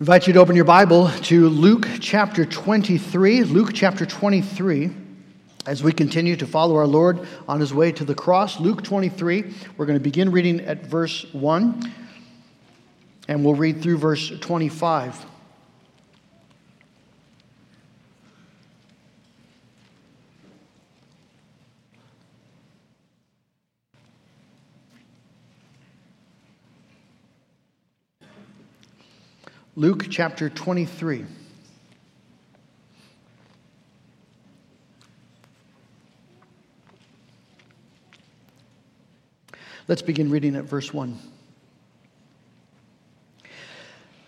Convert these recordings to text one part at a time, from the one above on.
invite you to open your Bible to Luke chapter 23. Luke chapter 23. As we continue to follow our Lord on his way to the cross, Luke 23, we're going to begin reading at verse 1 and we'll read through verse 25. Luke chapter 23. Let's begin reading at verse 1.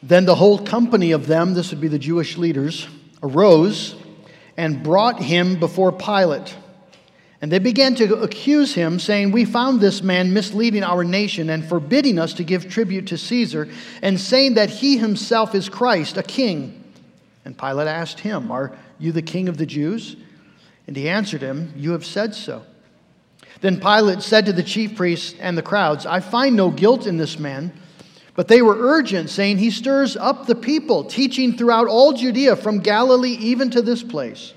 Then the whole company of them, this would be the Jewish leaders, arose and brought him before Pilate. And they began to accuse him, saying, We found this man misleading our nation and forbidding us to give tribute to Caesar, and saying that he himself is Christ, a king. And Pilate asked him, Are you the king of the Jews? And he answered him, You have said so. Then Pilate said to the chief priests and the crowds, I find no guilt in this man. But they were urgent, saying, He stirs up the people, teaching throughout all Judea, from Galilee even to this place.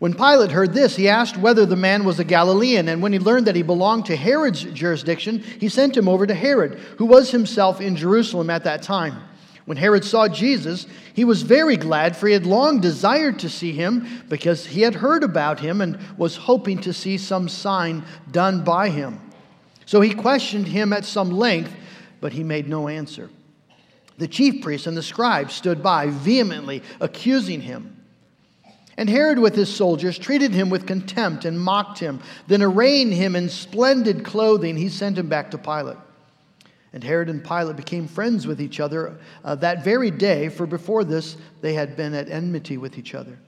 When Pilate heard this, he asked whether the man was a Galilean, and when he learned that he belonged to Herod's jurisdiction, he sent him over to Herod, who was himself in Jerusalem at that time. When Herod saw Jesus, he was very glad, for he had long desired to see him, because he had heard about him and was hoping to see some sign done by him. So he questioned him at some length, but he made no answer. The chief priests and the scribes stood by, vehemently accusing him. And Herod, with his soldiers, treated him with contempt and mocked him. Then, arraying him in splendid clothing, he sent him back to Pilate. And Herod and Pilate became friends with each other uh, that very day, for before this they had been at enmity with each other.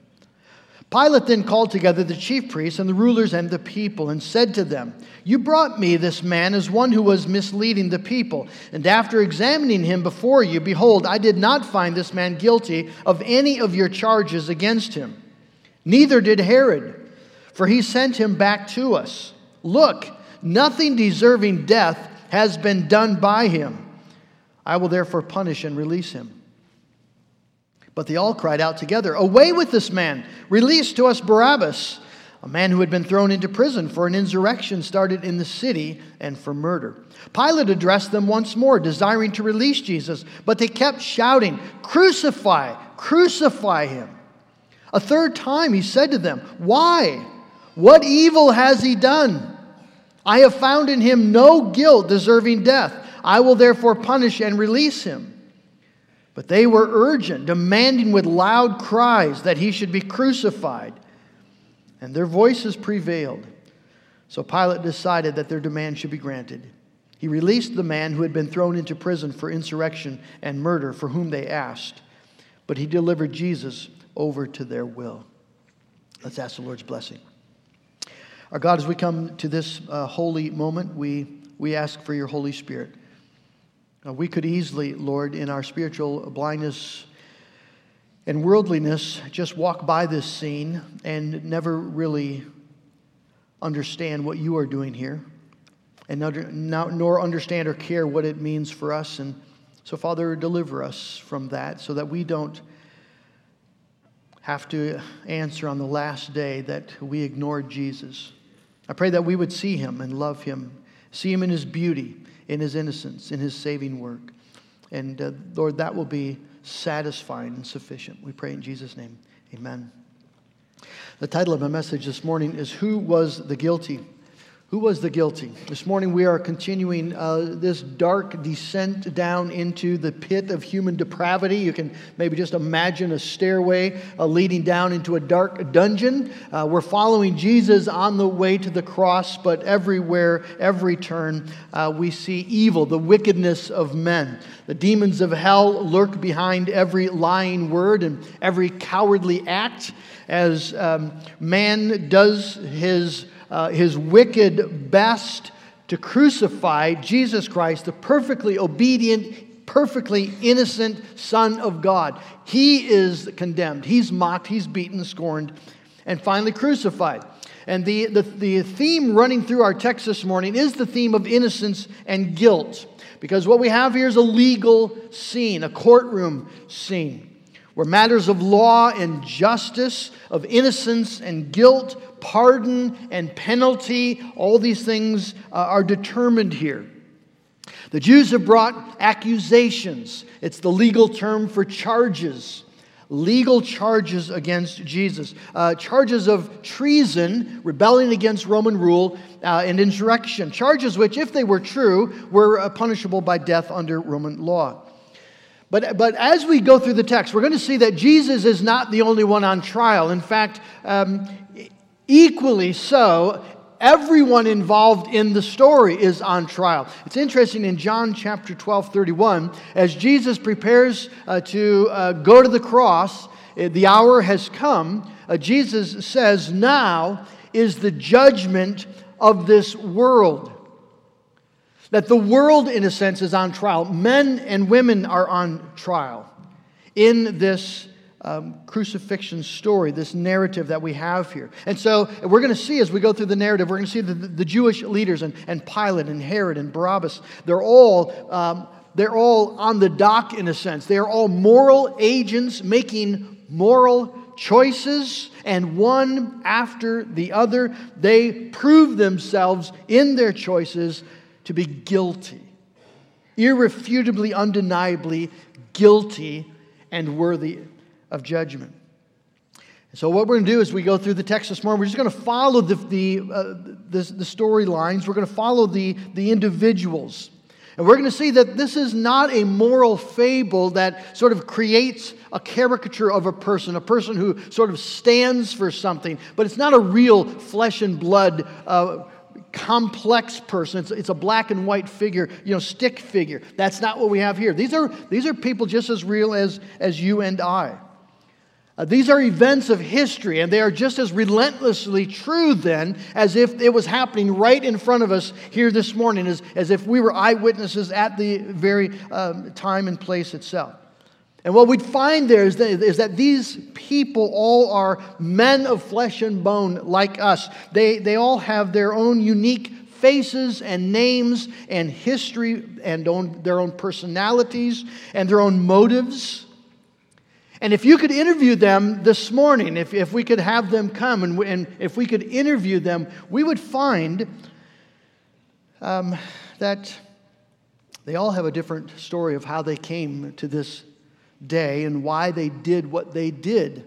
Pilate then called together the chief priests and the rulers and the people and said to them, You brought me this man as one who was misleading the people. And after examining him before you, behold, I did not find this man guilty of any of your charges against him. Neither did Herod, for he sent him back to us. Look, nothing deserving death has been done by him. I will therefore punish and release him. But they all cried out together, Away with this man! Release to us Barabbas, a man who had been thrown into prison for an insurrection started in the city and for murder. Pilate addressed them once more, desiring to release Jesus, but they kept shouting, Crucify! Crucify him! A third time he said to them, Why? What evil has he done? I have found in him no guilt deserving death. I will therefore punish and release him. But they were urgent, demanding with loud cries that he should be crucified. And their voices prevailed. So Pilate decided that their demand should be granted. He released the man who had been thrown into prison for insurrection and murder, for whom they asked. But he delivered Jesus over to their will. Let's ask the Lord's blessing. Our God, as we come to this uh, holy moment, we, we ask for your Holy Spirit. Uh, we could easily, Lord, in our spiritual blindness and worldliness, just walk by this scene and never really understand what you are doing here, and nor understand or care what it means for us. And so, Father, deliver us from that so that we don't have to answer on the last day that we ignored Jesus. I pray that we would see him and love him, see him in his beauty, in his innocence, in his saving work. And uh, Lord, that will be satisfying and sufficient. We pray in Jesus' name. Amen. The title of my message this morning is Who Was the Guilty? Who was the guilty? This morning we are continuing uh, this dark descent down into the pit of human depravity. You can maybe just imagine a stairway uh, leading down into a dark dungeon. Uh, we're following Jesus on the way to the cross, but everywhere, every turn, uh, we see evil, the wickedness of men. The demons of hell lurk behind every lying word and every cowardly act as um, man does his uh, his wicked best to crucify Jesus Christ, the perfectly obedient, perfectly innocent Son of God. He is condemned. He's mocked, he's beaten, scorned, and finally crucified. And the, the, the theme running through our text this morning is the theme of innocence and guilt. Because what we have here is a legal scene, a courtroom scene, where matters of law and justice, of innocence and guilt, pardon and penalty, all these things uh, are determined here. The Jews have brought accusations, it's the legal term for charges legal charges against Jesus uh, charges of treason, rebelling against Roman rule, uh, and insurrection. Charges which, if they were true, were uh, punishable by death under Roman law. But, but as we go through the text, we're going to see that Jesus is not the only one on trial. In fact, um, equally so, Everyone involved in the story is on trial. It's interesting in John chapter 12, 31, as Jesus prepares uh, to uh, go to the cross, uh, the hour has come. Uh, Jesus says, Now is the judgment of this world. That the world, in a sense, is on trial. Men and women are on trial in this um, crucifixion story, this narrative that we have here. And so we're going to see as we go through the narrative, we're going to see the, the Jewish leaders and, and Pilate and Herod and Barabbas, they're all, um, they're all on the dock in a sense. They are all moral agents making moral choices, and one after the other, they prove themselves in their choices to be guilty, irrefutably, undeniably guilty and worthy of judgment. So, what we're going to do as we go through the text this morning, we're just going to follow the, the, uh, the, the storylines. We're going to follow the, the individuals. And we're going to see that this is not a moral fable that sort of creates a caricature of a person, a person who sort of stands for something, but it's not a real flesh and blood. Uh, complex person. It's, it's, a black and white figure, you know, stick figure. That's not what we have here. These are, these are people just as real as, as you and I. Uh, these are events of history, and they are just as relentlessly true then as if it was happening right in front of us here this morning, as, as if we were eyewitnesses at the very um, time and place itself. And what we'd find there is that, is that these people all are men of flesh and bone like us. They, they all have their own unique faces and names and history and own, their own personalities and their own motives. And if you could interview them this morning, if, if we could have them come and, and if we could interview them, we would find um, that they all have a different story of how they came to this day and why they did what they did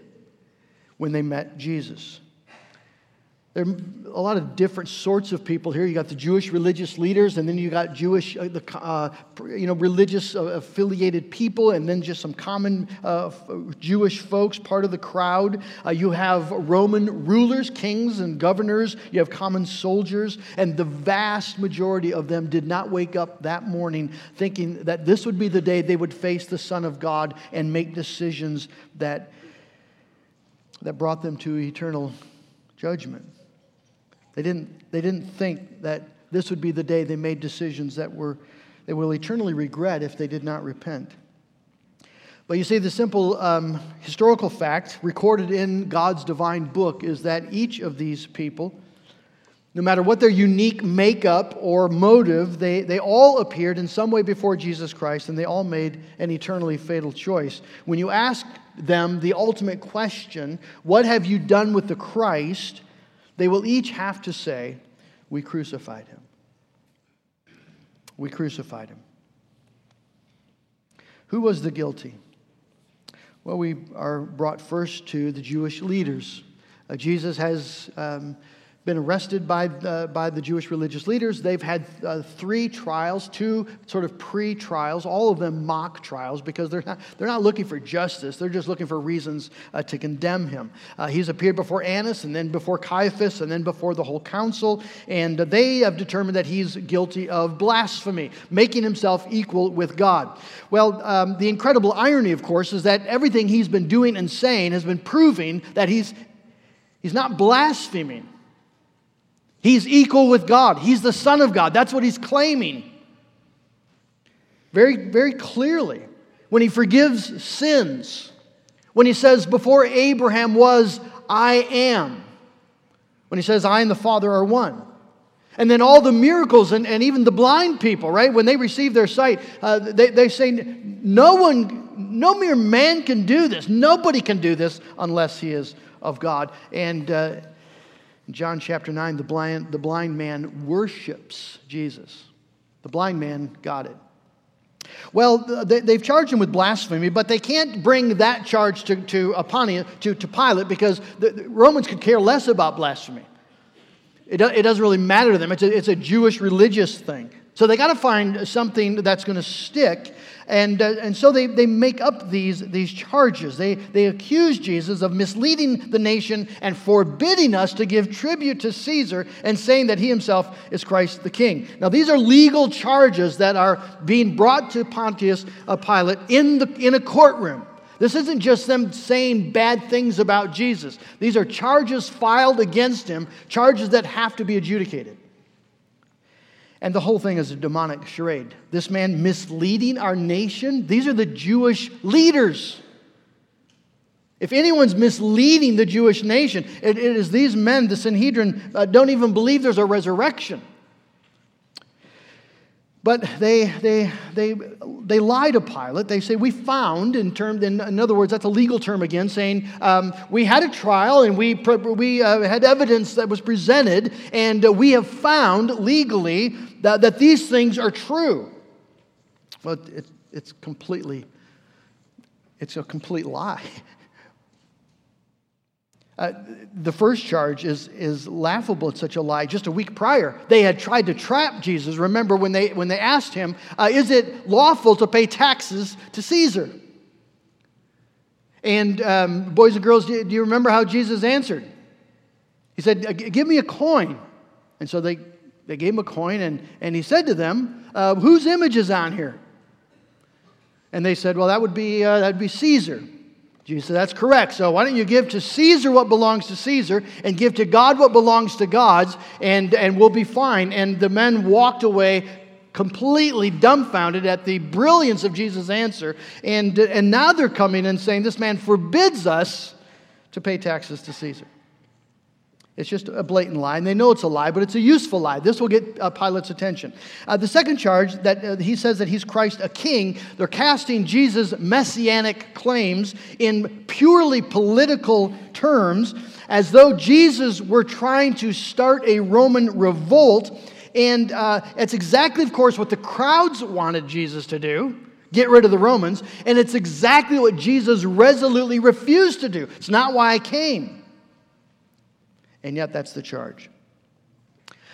when they met Jesus. There are a lot of different sorts of people here. You got the Jewish religious leaders, and then you got Jewish, uh, uh, you know, religious uh, affiliated people, and then just some common uh, Jewish folks, part of the crowd. Uh, you have Roman rulers, kings, and governors. You have common soldiers, and the vast majority of them did not wake up that morning thinking that this would be the day they would face the Son of God and make decisions that that brought them to eternal judgment. They didn't, they didn't think that this would be the day they made decisions that were, they will eternally regret if they did not repent. But you see, the simple um, historical fact recorded in God's divine book is that each of these people, no matter what their unique makeup or motive, they, they all appeared in some way before Jesus Christ and they all made an eternally fatal choice. When you ask them the ultimate question, What have you done with the Christ? They will each have to say, We crucified him. We crucified him. Who was the guilty? Well, we are brought first to the Jewish leaders. Uh, Jesus has um, been arrested by the, by the Jewish religious leaders. They've had uh, three trials, two sort of pre trials, all of them mock trials because they're not, they're not looking for justice. They're just looking for reasons uh, to condemn him. Uh, he's appeared before Annas and then before Caiaphas and then before the whole council, and they have determined that he's guilty of blasphemy, making himself equal with God. Well, um, the incredible irony, of course, is that everything he's been doing and saying has been proving that he's, he's not blaspheming. He's equal with God. He's the Son of God. That's what he's claiming. Very, very clearly. When he forgives sins, when he says, Before Abraham was, I am. when he says, I and the Father are one. And then all the miracles and, and even the blind people, right? When they receive their sight, uh, they, they say, no one, no mere man can do this. Nobody can do this unless he is of God. And uh, in John chapter 9, the blind, the blind man worships Jesus. The blind man got it. Well, they've charged him with blasphemy, but they can't bring that charge to, to, Pontius, to, to Pilate because the Romans could care less about blasphemy. It, it doesn't really matter to them. It's a, it's a Jewish religious thing. So they got to find something that's going to stick. And, uh, and so they, they make up these, these charges. They, they accuse Jesus of misleading the nation and forbidding us to give tribute to Caesar and saying that he himself is Christ the King. Now, these are legal charges that are being brought to Pontius Pilate in, the, in a courtroom. This isn't just them saying bad things about Jesus. These are charges filed against him, charges that have to be adjudicated. And the whole thing is a demonic charade. This man misleading our nation, these are the Jewish leaders. If anyone's misleading the Jewish nation, it, it is these men, the Sanhedrin, uh, don't even believe there's a resurrection. But they, they, they, they lie to Pilate. They say, We found, in, term, in, in other words, that's a legal term again, saying, um, We had a trial and we, we uh, had evidence that was presented, and uh, we have found legally that, that these things are true. But it, it's completely, it's a complete lie. Uh, the first charge is, is laughable. It's such a lie. Just a week prior, they had tried to trap Jesus. Remember when they, when they asked him, uh, Is it lawful to pay taxes to Caesar? And um, boys and girls, do you, remember how Jesus answered? He said, Give me a coin. And so they, they gave him a coin, and, and he said to them, uh, Whose image is on here? And they said, Well, that would be, uh, that would be Caesar. Jesus said, That's correct. So why don't you give to Caesar what belongs to Caesar and give to God what belongs to God's, and, and we'll be fine. And the men walked away completely dumbfounded at the brilliance of Jesus' answer. And, and now they're coming and saying, This man forbids us to pay taxes to Caesar. It's just a blatant lie, and they know it's a lie, but it's a useful lie. This will get uh, Pilate's attention. Uh, the second charge that uh, he says that he's Christ a king, they're casting Jesus' messianic claims in purely political terms, as though Jesus were trying to start a Roman revolt. And uh, it's exactly, of course, what the crowds wanted Jesus to do get rid of the Romans, and it's exactly what Jesus resolutely refused to do. It's not why I came. And yet, that's the charge.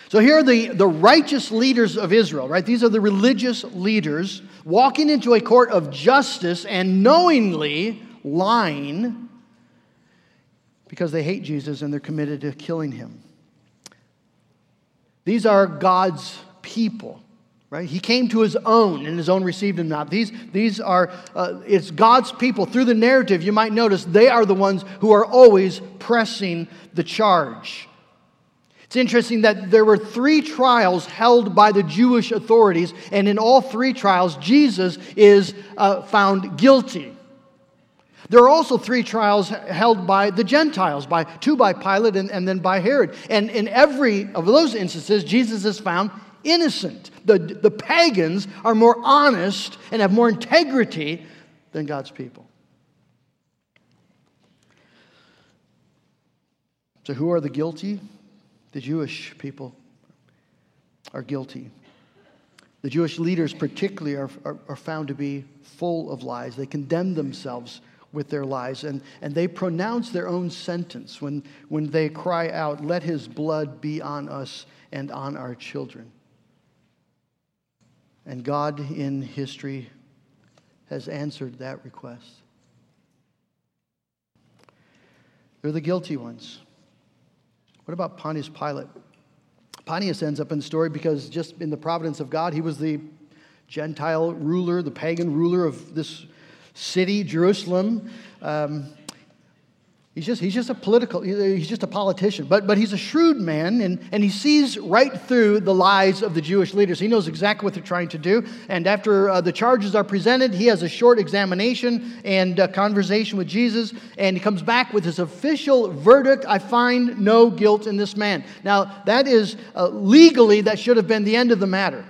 So here are the, the righteous leaders of Israel, right? These are the religious leaders walking into a court of justice and knowingly lying because they hate Jesus and they're committed to killing him. These are God's people, right? He came to his own and his own received him not. These, these are, uh, it's God's people. Through the narrative, you might notice they are the ones who are always pressing the charge. It's interesting that there were three trials held by the Jewish authorities, and in all three trials, Jesus is uh, found guilty. There are also three trials held by the Gentiles, by two by Pilate and, and then by Herod. And in every of those instances, Jesus is found innocent. The, the pagans are more honest and have more integrity than God's people. So, who are the guilty? The Jewish people are guilty. The Jewish leaders, particularly, are, are, are, found to be full of lies. They condemn themselves with their lies, and, and they pronounce their own sentence when, when they cry out, Let his blood be on us and on our children. And God in history has answered that request. They're the guilty ones. What about Pontius Pilate? Pontius ends up in the story because just in the providence of God, he was the Gentile ruler, the pagan ruler of this city, Jerusalem. Um, He's just, he's just a political, he's just a politician, but, but he's a shrewd man and, and he sees right through the lies of the Jewish leaders. He knows exactly what they're trying to do. And after uh, the charges are presented, he has a short examination and conversation with Jesus, and he comes back with his official verdict I find no guilt in this man. Now, that is uh, legally, that should have been the end of the matter.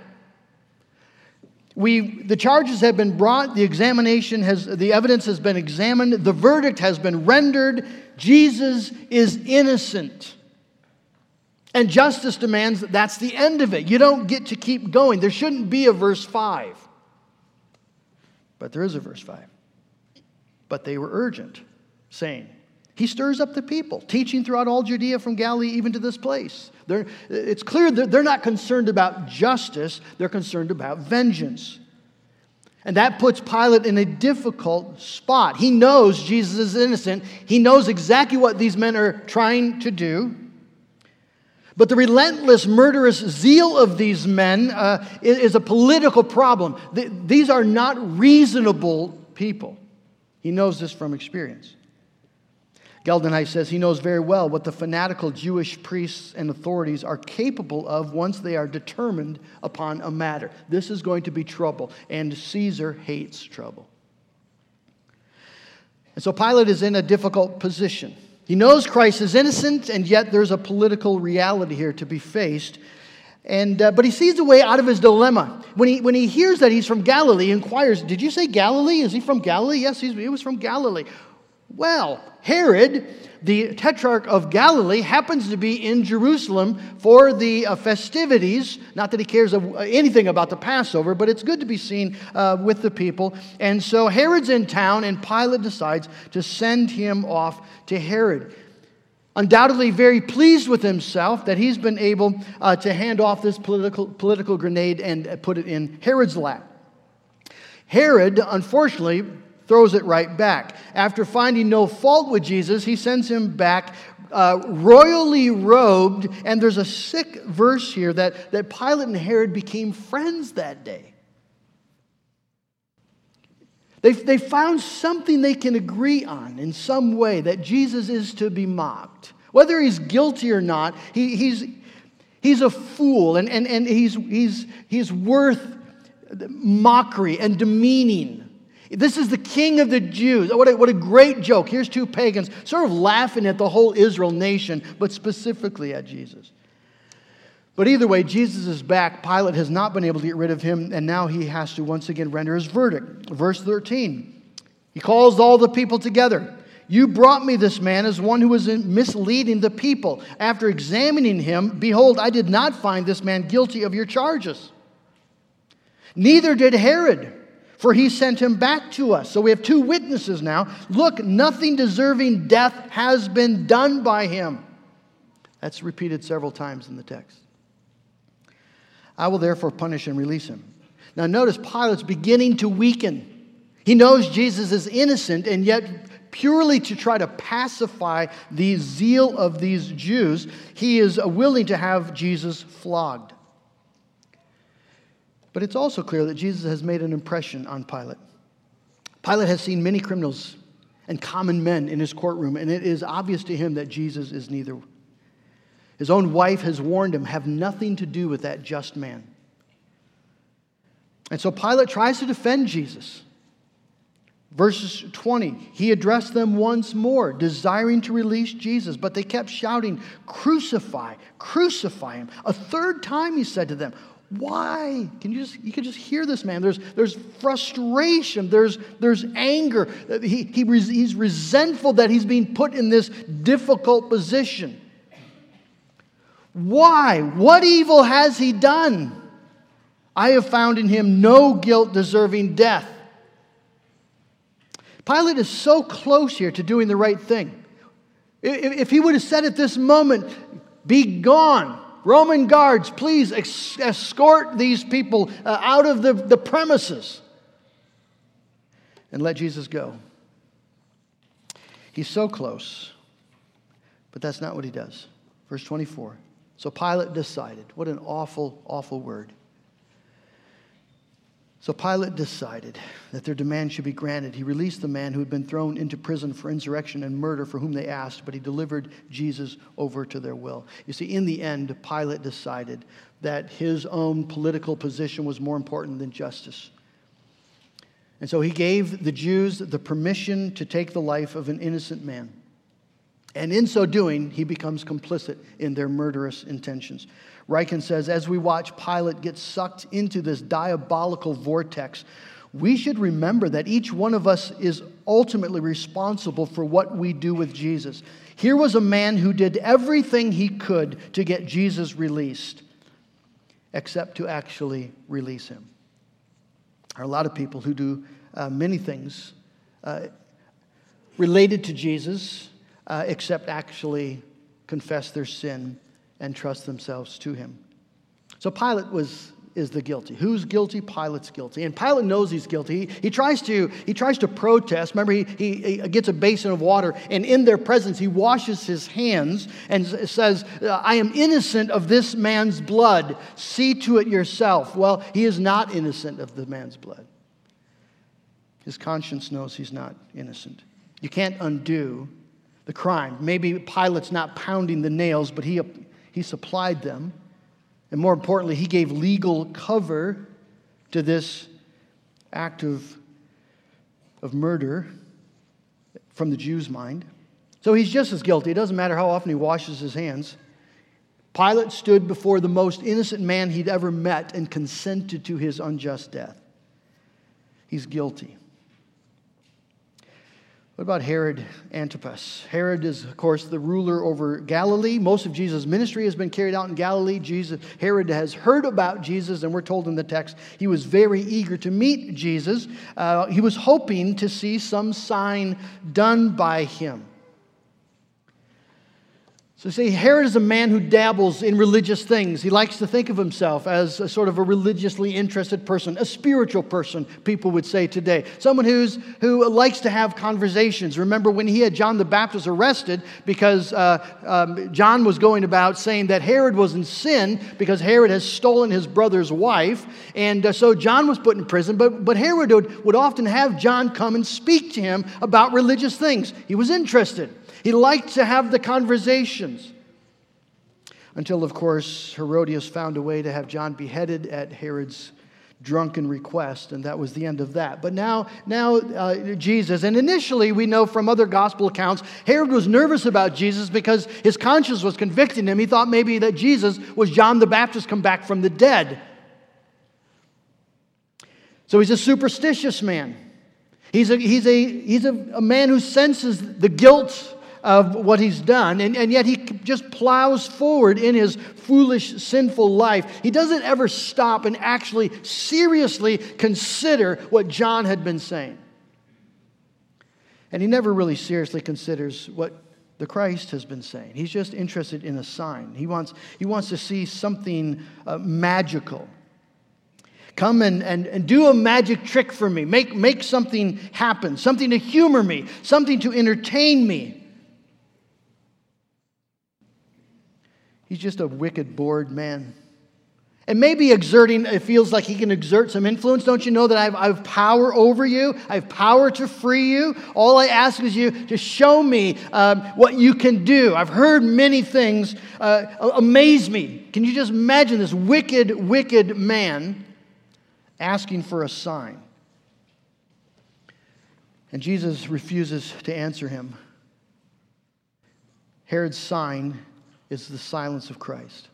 We, the charges have been brought, the examination has, the evidence has been examined, the verdict has been rendered. Jesus is innocent. And justice demands that that's the end of it. You don't get to keep going. There shouldn't be a verse 5. But there is a verse 5. But they were urgent, saying, He stirs up the people, teaching throughout all Judea from Galilee even to this place. They're, it's clear that they're not concerned about justice, they're concerned about vengeance. And that puts Pilate in a difficult spot. He knows Jesus is innocent, he knows exactly what these men are trying to do. But the relentless, murderous zeal of these men uh, is, a political problem. These are not reasonable people. He knows this from experience. Geldenhuys says he knows very well what the fanatical Jewish priests and authorities are capable of once they are determined upon a matter. This is going to be trouble, and Caesar hates trouble. And so Pilate is in a difficult position. He knows Christ is innocent, and yet there's a political reality here to be faced. And, uh, but he sees a way out of his dilemma. When he, when he hears that he's from Galilee, he inquires, Did you say Galilee? Is he from Galilee? Yes, he was from Galilee. Well, Herod, the tetrarch of Galilee, happens to be in Jerusalem for the uh, festivities. Not that he cares anything about the Passover, but it's good to be seen uh, with the people. And so Herod's in town, and Pilate decides to send him off to Herod. Undoubtedly, very pleased with himself that he's been able uh, to hand off this political, political grenade and put it in Herod's lap. Herod, unfortunately, throws it right back. After finding no fault with Jesus, he sends him back uh, royally robed. And there's a sick verse here that, that Pilate and Herod became friends that day. They, they found something they can agree on in some way that Jesus is to be mocked. Whether he's guilty or not, he, he's, he's a fool and, and, and he's, he's, he's worth mockery and demeaning. This is the king of the Jews. Oh, what a, what a great joke. Here's two pagans sort of laughing at the whole Israel nation, but specifically at Jesus. But either way, Jesus is back. Pilate has not been able to get rid of him, and now he has to once again render his verdict. Verse 13 He calls all the people together. You brought me this man as one who was misleading the people. After examining him, behold, I did not find this man guilty of your charges. Neither did Herod for he sent him back to us. So we have two witnesses now. Look, nothing deserving death has been done by him. That's repeated several times in the text. I will therefore punish and release him. Now, notice Pilate's beginning to weaken. He knows Jesus is innocent, and yet, purely to try to pacify the zeal of these Jews, he is willing to have Jesus flogged. But it's also clear that Jesus has made an impression on Pilate. Pilate has seen many criminals and common men in his courtroom, and it is obvious to him that Jesus is neither. His own wife has warned him, have nothing to do with that just man. And so Pilate tries to defend Jesus. Verses 20, he addressed them once more, desiring to release Jesus, but they kept shouting, Crucify, crucify him. A third time he said to them, why? Can you just you can just hear this man. There's there's frustration, there's there's anger. He, he he's resentful that he's being put in this difficult position. Why? What evil has he done? I have found in him no guilt deserving death. Pilate is so close here to doing the right thing. If he would have said at this moment, Be gone, Roman guards, please ex- escort these people uh, out of the, the premises and let Jesus go. He's so close, but that's not what he does. Verse 24. So Pilate decided. What an awful, awful word. So Pilate decided that their demand should be granted. He released the man who had been thrown into prison for insurrection and murder for whom they asked, but he delivered Jesus over to their will. You see, in the end, Pilate decided that his own political position was more important than justice. And so he gave the Jews the permission to take the life of an innocent man. And in so doing, he becomes complicit in their murderous intentions. Ryken says, as we watch Pilate get sucked into this diabolical vortex, we should remember that each one of us is ultimately responsible for what we do with Jesus. Here was a man who did everything he could to get Jesus released, except to actually release him. There are a lot of people who do uh, many things uh, related to Jesus, uh, except actually confess their sin and trust themselves to him. So Pilate was is the guilty. Who's guilty? Pilate's guilty. And Pilate knows he's guilty. He, he, tries, to, he tries to protest. Remember, he, he, he, gets a basin of water, and in their presence, he washes his hands and says, I am innocent of this man's blood. See to it yourself. Well, he is not innocent of the man's blood. His conscience knows he's not innocent. You can't undo the crime. Maybe Pilate's not pounding the nails, but he, he supplied them. And more importantly, he gave legal cover to this act of, of murder from the Jews' mind. So he's just as guilty. It doesn't matter how often he washes his hands. Pilate stood before the most innocent man he'd ever met and consented to his unjust death. He's guilty. What about Herod Antipas? Herod is, of course, the ruler over Galilee. Most of Jesus' ministry has been carried out in Galilee. Jesus, Herod has heard about Jesus, and we're told in the text he was very eager to meet Jesus. Uh, he was hoping to see some sign done by him. So, see, Herod is a man who dabbles in religious things. He likes to think of himself as a sort of a religiously interested person, a spiritual person, people would say today. Someone who's, who likes to have conversations. Remember when he had John the Baptist arrested because uh, um, John was going about saying that Herod was in sin because Herod has stolen his brother's wife. And uh, so John was put in prison, but, but Herod would, would often have John come and speak to him about religious things. He was interested. He liked to have the conversations. Until, of course, Herodias found a way to have John beheaded at Herod's drunken request, and that was the end of that. But now, now uh, Jesus, and initially we know from other gospel accounts, Herod was nervous about Jesus because his conscience was convicting him. He thought maybe that Jesus was John the Baptist come back from the dead. So he's a superstitious man. He's a, he's a, he's a, a man who senses the guilt of what he's done, and, and yet he just plows forward in his foolish, sinful life. He doesn't ever stop and actually seriously consider what John had been saying. And he never really seriously considers what the Christ has been saying. He's just interested in a sign. He wants, he wants to see something uh, magical. Come and, and, and do a magic trick for me. Make, make something happen, something to humor me, something to entertain me. He's just a wicked, bored man. And maybe exerting, it feels like he can exert some influence. Don't you know that I have, I have, power over you? I have power to free you. All I ask is you to show me um, what you can do. I've heard many things uh, amaze me. Can you just imagine this wicked, wicked man asking for a sign? And Jesus refuses to answer him. Herod's sign is the silence of Christ.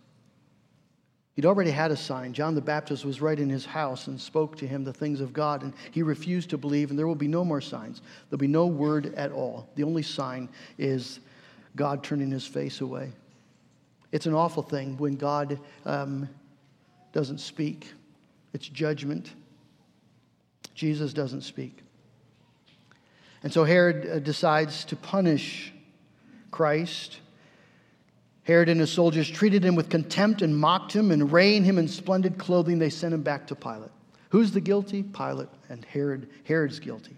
He'd already had a sign. John the Baptist was right in his house and spoke to him the things of God, and he refused to believe, and there will be no more signs. There'll be no word at all. The only sign is God turning his face away. It's an awful thing when God um, doesn't speak, it's judgment. Jesus doesn't speak. And so Herod uh, decides to punish Christ Herod and his soldiers treated him with contempt and mocked him, and arraying him in splendid clothing, they sent him back to Pilate. Who's the guilty? Pilate and Herod. Herod's guilty.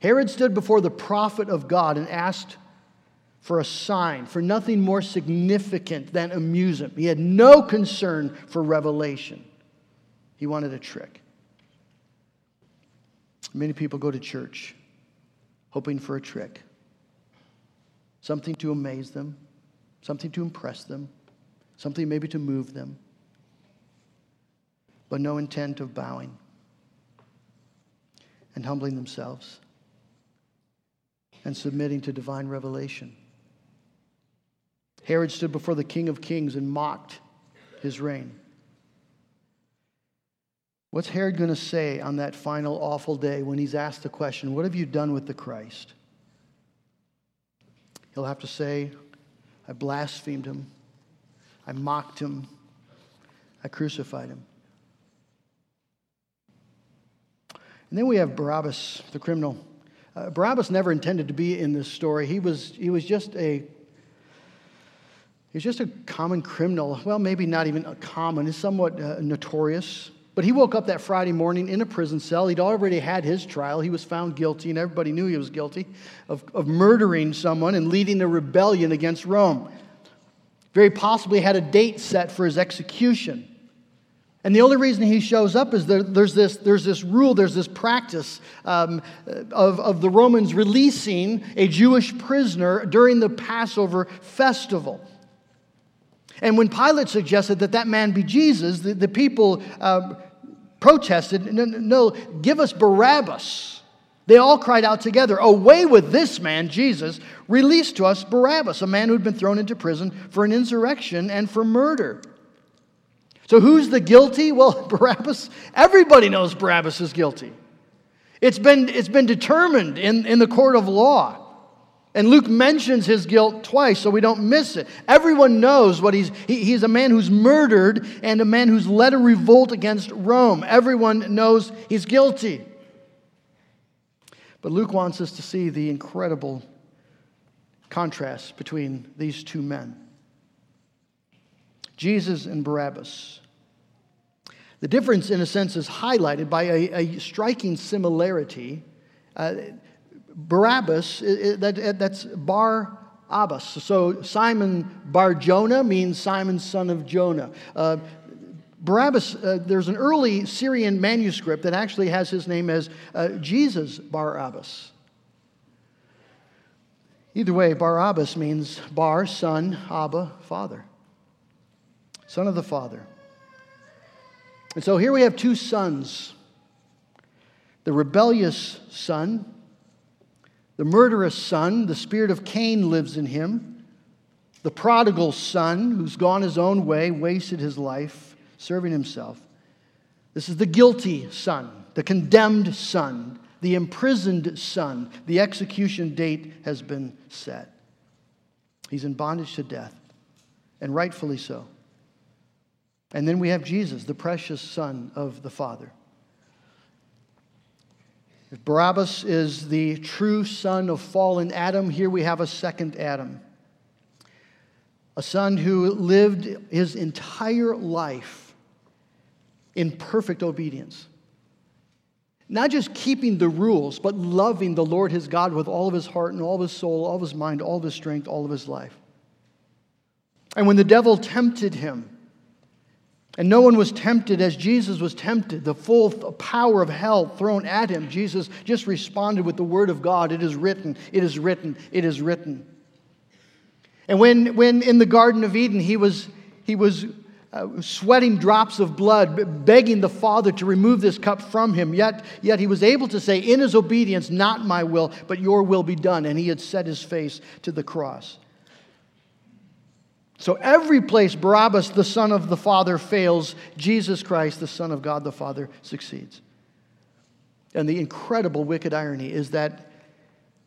Herod stood before the prophet of God and asked for a sign, for nothing more significant than amusement. He had no concern for revelation. He wanted a trick. Many people go to church hoping for a trick, something to amaze them, something to impress them, something maybe to move them, but no intent of bowing and humbling themselves and submitting to divine revelation. Herod stood before the King of Kings and mocked his reign. What's Herod going to say on that final awful day when he's asked the question, What have you done with the Christ? He'll have to say, I blasphemed him, I mocked him, I crucified him. And then we have Barabbas, the criminal. Uh, Barabbas never intended to be in this story. He was, he was just a he was just a common criminal. Well, maybe not even a common. He's somewhat uh, notorious. But he woke up that Friday morning in a prison cell. He'd already had his trial. He was found guilty, and everybody knew he was guilty of, of murdering someone and leading a rebellion against Rome. Very possibly had a date set for his execution. And the only reason he shows up is that there's this, there's this rule, there's this practice um, of, of the Romans releasing a Jewish prisoner during the Passover festival. And when Pilate suggested that that man be Jesus, the, the people uh, protested, no, no, give us Barabbas. They all cried out together, Away with this man, Jesus! Release to us Barabbas, a man who'd been thrown into prison for an insurrection and for murder. So who's the guilty? Well, Barabbas. Everybody knows Barabbas is guilty. It's been, it's been determined in, in the court of law. And Luke mentions his guilt twice, so we don't miss it. Everyone knows what he's, he, he's a man who's murdered and a man who's led a revolt against Rome. Everyone knows he's guilty. But Luke wants us to see the incredible contrast between these two men Jesus and Barabbas. The difference, in a sense, is highlighted by a, a striking similarity. Uh, Barabbas, that, that's Bar Abbas. So Simon Bar Jonah means Simon, son of Jonah. Uh, Barabbas, uh, there's an early Syrian manuscript that actually has his name as uh, Jesus Barabbas. Either way, Barabbas means Bar, son, Abba, father. Son of the Father. And so here we have two sons the rebellious son the murderous son, the spirit of Cain lives in him. The prodigal son, who's gone his own way, wasted his life serving himself. This is the guilty son, the condemned son, the imprisoned son. The execution date has been set. He's in bondage to death, and rightfully so. And then we have Jesus, the precious son of the Father. If Barabbas is the true son of fallen Adam, here we have a second Adam. A son who lived his entire life in perfect obedience. Not just keeping the rules, but loving the Lord his God with all of his heart and all of his soul, all of his mind, all of his strength, all of his life. And when the devil tempted him, and no one was tempted as Jesus was tempted, the full power of hell thrown at him. Jesus just responded with the word of God It is written, it is written, it is written. And when, when in the Garden of Eden he was, he was uh, sweating drops of blood, begging the Father to remove this cup from him, yet, yet he was able to say, In his obedience, not my will, but your will be done. And he had set his face to the cross. So every place Barabbas, the son of the Father, fails, Jesus Christ, the Son of God the Father, succeeds. And the incredible wicked irony is that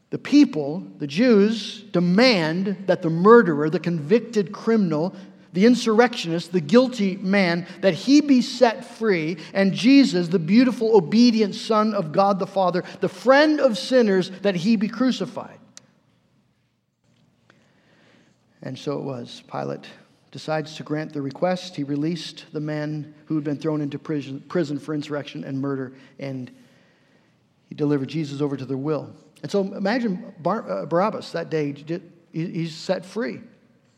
the people, the Jews, demand that the murderer, the convicted criminal, the insurrectionist, the guilty man, that he be set free, and Jesus, the beautiful, obedient Son of God the Father, the friend of sinners, that he be crucified. And so it was. Pilate decides to grant the request. He released the man who had been thrown into prison, prison for insurrection and murder, and he delivered Jesus over to their will. And so imagine Bar- uh, Barabbas that day, he's set free.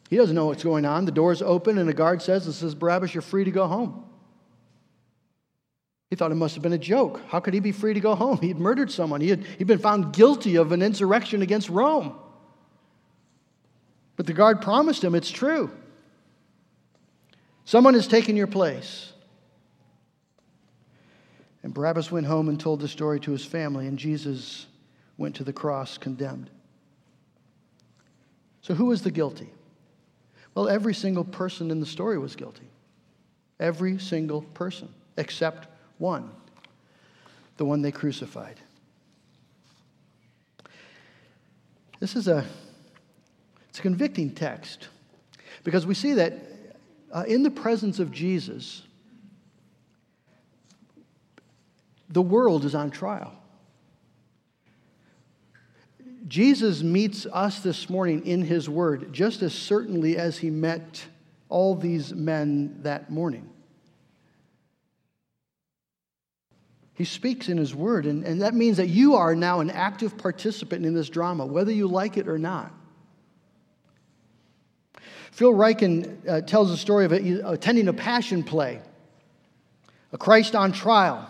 He doesn't know what's going on. The door's open, and a guard says, This is Barabbas, you're free to go home. He thought it must have been a joke. How could he be free to go home? He had murdered someone, he had he'd been found guilty of an insurrection against Rome. But the guard promised him it's true. Someone has taken your place. And Barabbas went home and told the story to his family, and Jesus went to the cross condemned. So, who was the guilty? Well, every single person in the story was guilty. Every single person, except one the one they crucified. This is a, it's a convicting text because we see that uh, in the presence of Jesus, the world is on trial. Jesus meets us this morning in his word just as certainly as he met all these men that morning. He speaks in his word, and, and that means that you are now an active participant in this drama, whether you like it or not. Phil Ryken uh, tells the story of a, attending a passion play, a Christ on trial.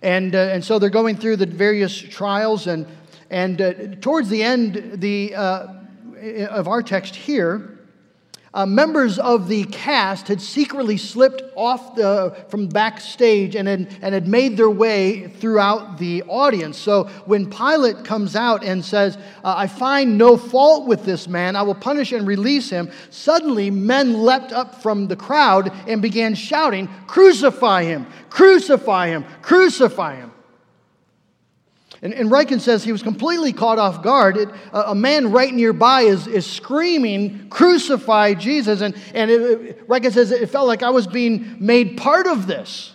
And, uh, and so they're going through the various trials, and, and uh, towards the end the, uh, of our text here, uh, members of the cast had secretly slipped off the, from backstage and had, and had made their way throughout the audience. So when Pilate comes out and says, uh, I find no fault with this man, I will punish and release him, suddenly men leapt up from the crowd and began shouting, Crucify him! Crucify him! Crucify him! And, and says he was completely caught off guard. It, a, a, man right nearby is, is screaming, Crucify Jesus. And, and it, it, says it felt like I was being made part of this.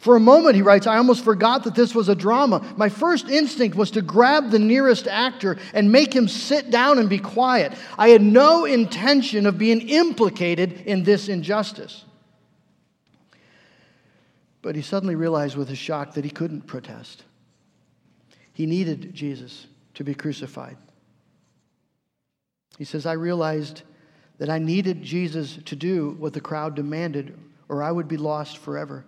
For a moment, he writes, I almost forgot that this was a drama. My first instinct was to grab the nearest actor and make him sit down and be quiet. I had no intention of being implicated in this injustice. But he suddenly realized with a shock that he couldn't protest. He needed Jesus to be crucified. He says, I realized that I needed Jesus to do what the crowd demanded, or I would be lost forever.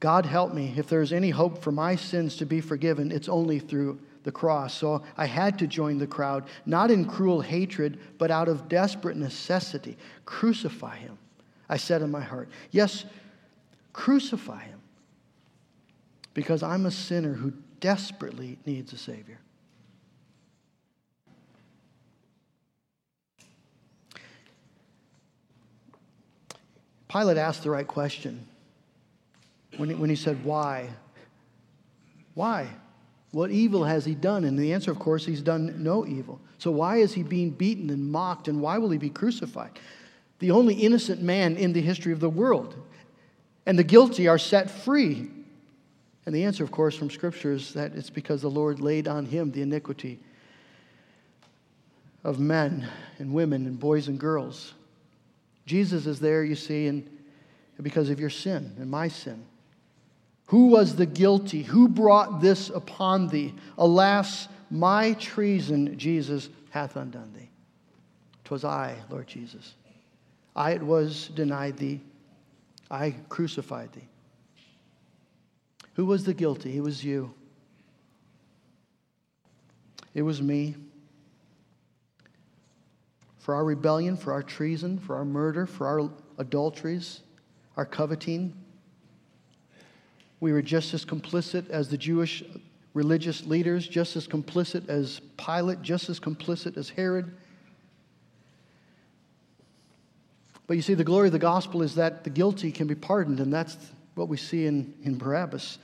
God help me. If there's any hope for my sins to be forgiven, it's only through the cross. So I had to join the crowd, not in cruel hatred, but out of desperate necessity. Crucify him, I said in my heart. Yes, Crucify him because I'm a sinner who desperately needs a Savior. Pilate asked the right question when he, when he said, Why? Why? What evil has he done? And the answer, of course, he's done no evil. So why is he being beaten and mocked, and why will he be crucified? The only innocent man in the history of the world and the guilty are set free. And the answer, of course, from Scripture is that it's because the Lord laid on him the iniquity of men and women and boys and girls. Jesus is there, you see, and because of your sin and my sin. Who was the guilty? Who brought this upon thee? Alas, my treason, Jesus, hath undone thee. 'Twas I, Lord Jesus. I it was denied thee. I crucified thee. Who was the guilty? It was you. It was me. For our rebellion, for our treason, for our murder, for our adulteries, our coveting, we were just as complicit as the Jewish religious leaders, just as complicit as Pilate, just as complicit as Herod But you see, the glory of the gospel is that the guilty can be pardoned, and that's what we see in, in Barabbas.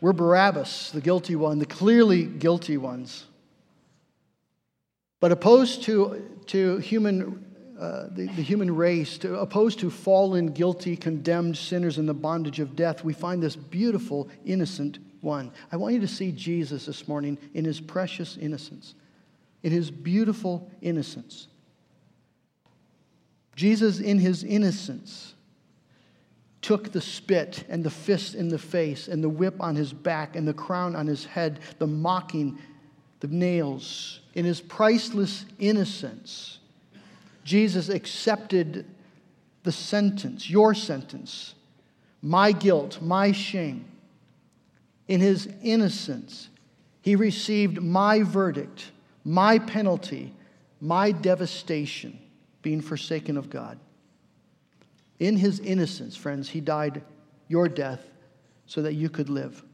We're Barabbas, the guilty one, the clearly guilty ones. But opposed to, to human, uh, the, the human race, to, opposed to fallen, guilty, condemned sinners in the bondage of death, we find this beautiful, innocent one. I want you to see Jesus this morning in his precious innocence, in his beautiful innocence. Jesus, in his innocence, took the spit and the fist in the face and the whip on his back and the crown on his head, the mocking, the nails. In his priceless innocence, Jesus accepted the sentence, your sentence, my guilt, my shame. In his innocence, he received my verdict, my penalty, my devastation, being forsaken of God. In his innocence, friends, he died your death so that you could live.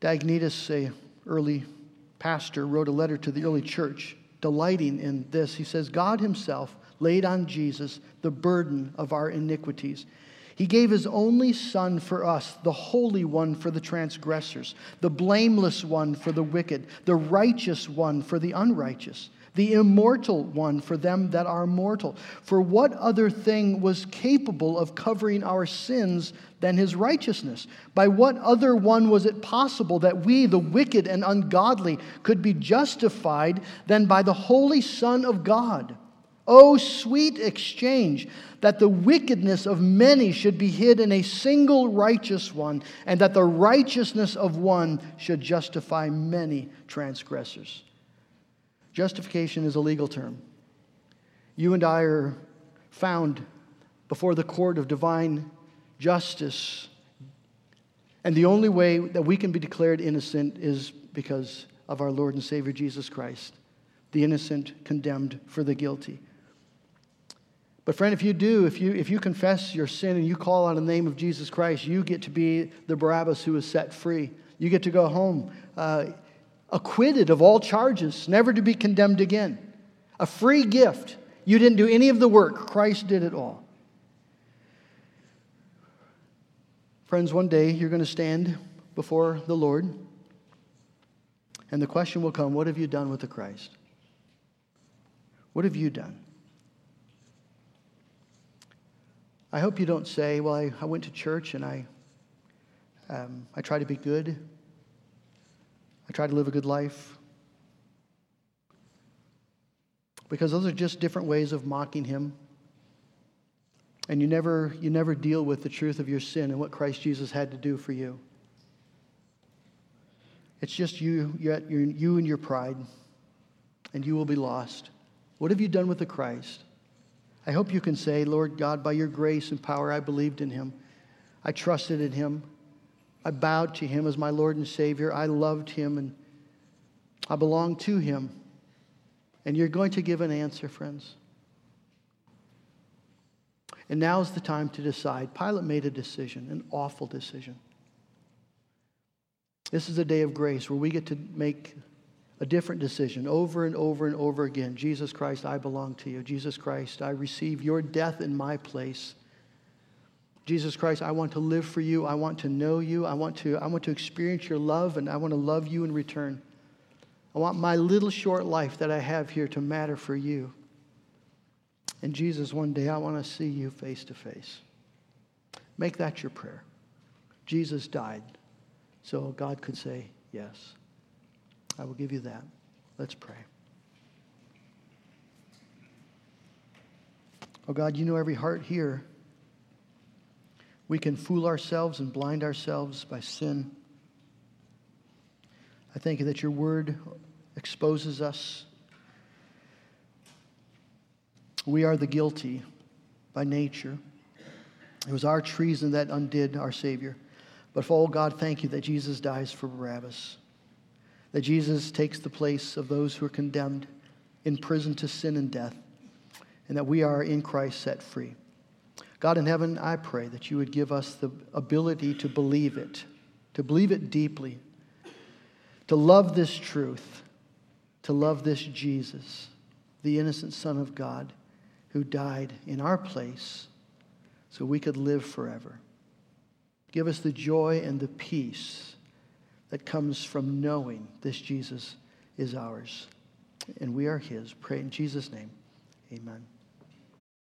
Diognetus, a early pastor, wrote a letter to the early church, delighting in this. He says, God himself laid on Jesus the burden of our iniquities. He gave his only Son for us, the Holy One for the transgressors, the blameless one for the wicked, the righteous one for the unrighteous the immortal one for them that are mortal. For what other thing was capable of covering our sins than his righteousness? By what other one was it possible that we, the wicked and ungodly, could be justified than by the Holy Son of God? Oh, sweet exchange, that the wickedness of many should be hid in a single righteous one, and that the righteousness of one should justify many transgressors. Justification is a legal term. You and I are found before the court of divine justice. And the only way that we can be declared innocent is because of our Lord and Savior Jesus Christ, the innocent condemned for the guilty. But, friend, if you do, if you, if you confess your sin and you call on the name of Jesus Christ, you get to be the Barabbas who is set free. You get to go home. Uh, acquitted of all charges, never to be condemned again. A free gift. You didn't do any of the work, Christ did it all. Friends, one day you're going to stand before the Lord, and the question will come what have you done with the Christ? What have you done? I hope you don't say, Well, I, I went to church and I, um, I try to be good. I try to live a good life. Because those are just different ways of mocking him. And you never, you never deal with the truth of your sin and what Christ Jesus had to do for you. It's just you, you, you and your pride, and you will be lost. What have you done with the Christ? I hope you can say, Lord God, by your grace and power, I believed in him. I trusted in him. I bowed to him as my Lord and Savior. I loved him and I belonged to him. And you're going to give an answer, friends. And now is the time to decide. Pilate made a decision, an awful decision. This is a day of grace where we get to make a different decision over and over and over again. Jesus Christ, I belong to you. Jesus Christ, I receive your death in my place. Jesus Christ, I want to live for you. I want to know you. I want to, I want to experience your love, and I want to love you in return. I want my little short life that I have here to matter for you. And Jesus, one day I want to see you face to face. Make that your prayer. Jesus died so God could say, Yes. I will give you that. Let's pray. Oh God, you know every heart here. We can fool ourselves and blind ourselves by sin. I thank you that your word exposes us. We are the guilty by nature. It was our treason that undid our Savior. But for all God, thank you that Jesus dies for Barabbas, that Jesus takes the place of those who are condemned in prison to sin and death, and that we are in Christ set free. God in heaven, I pray that you would give us the ability to believe it, to believe it deeply, to love this truth, to love this Jesus, the innocent Son of God, who died in our place so we could live forever. Give us the joy and the peace that comes from knowing this Jesus is ours and we are his. Pray in Jesus' name. Amen.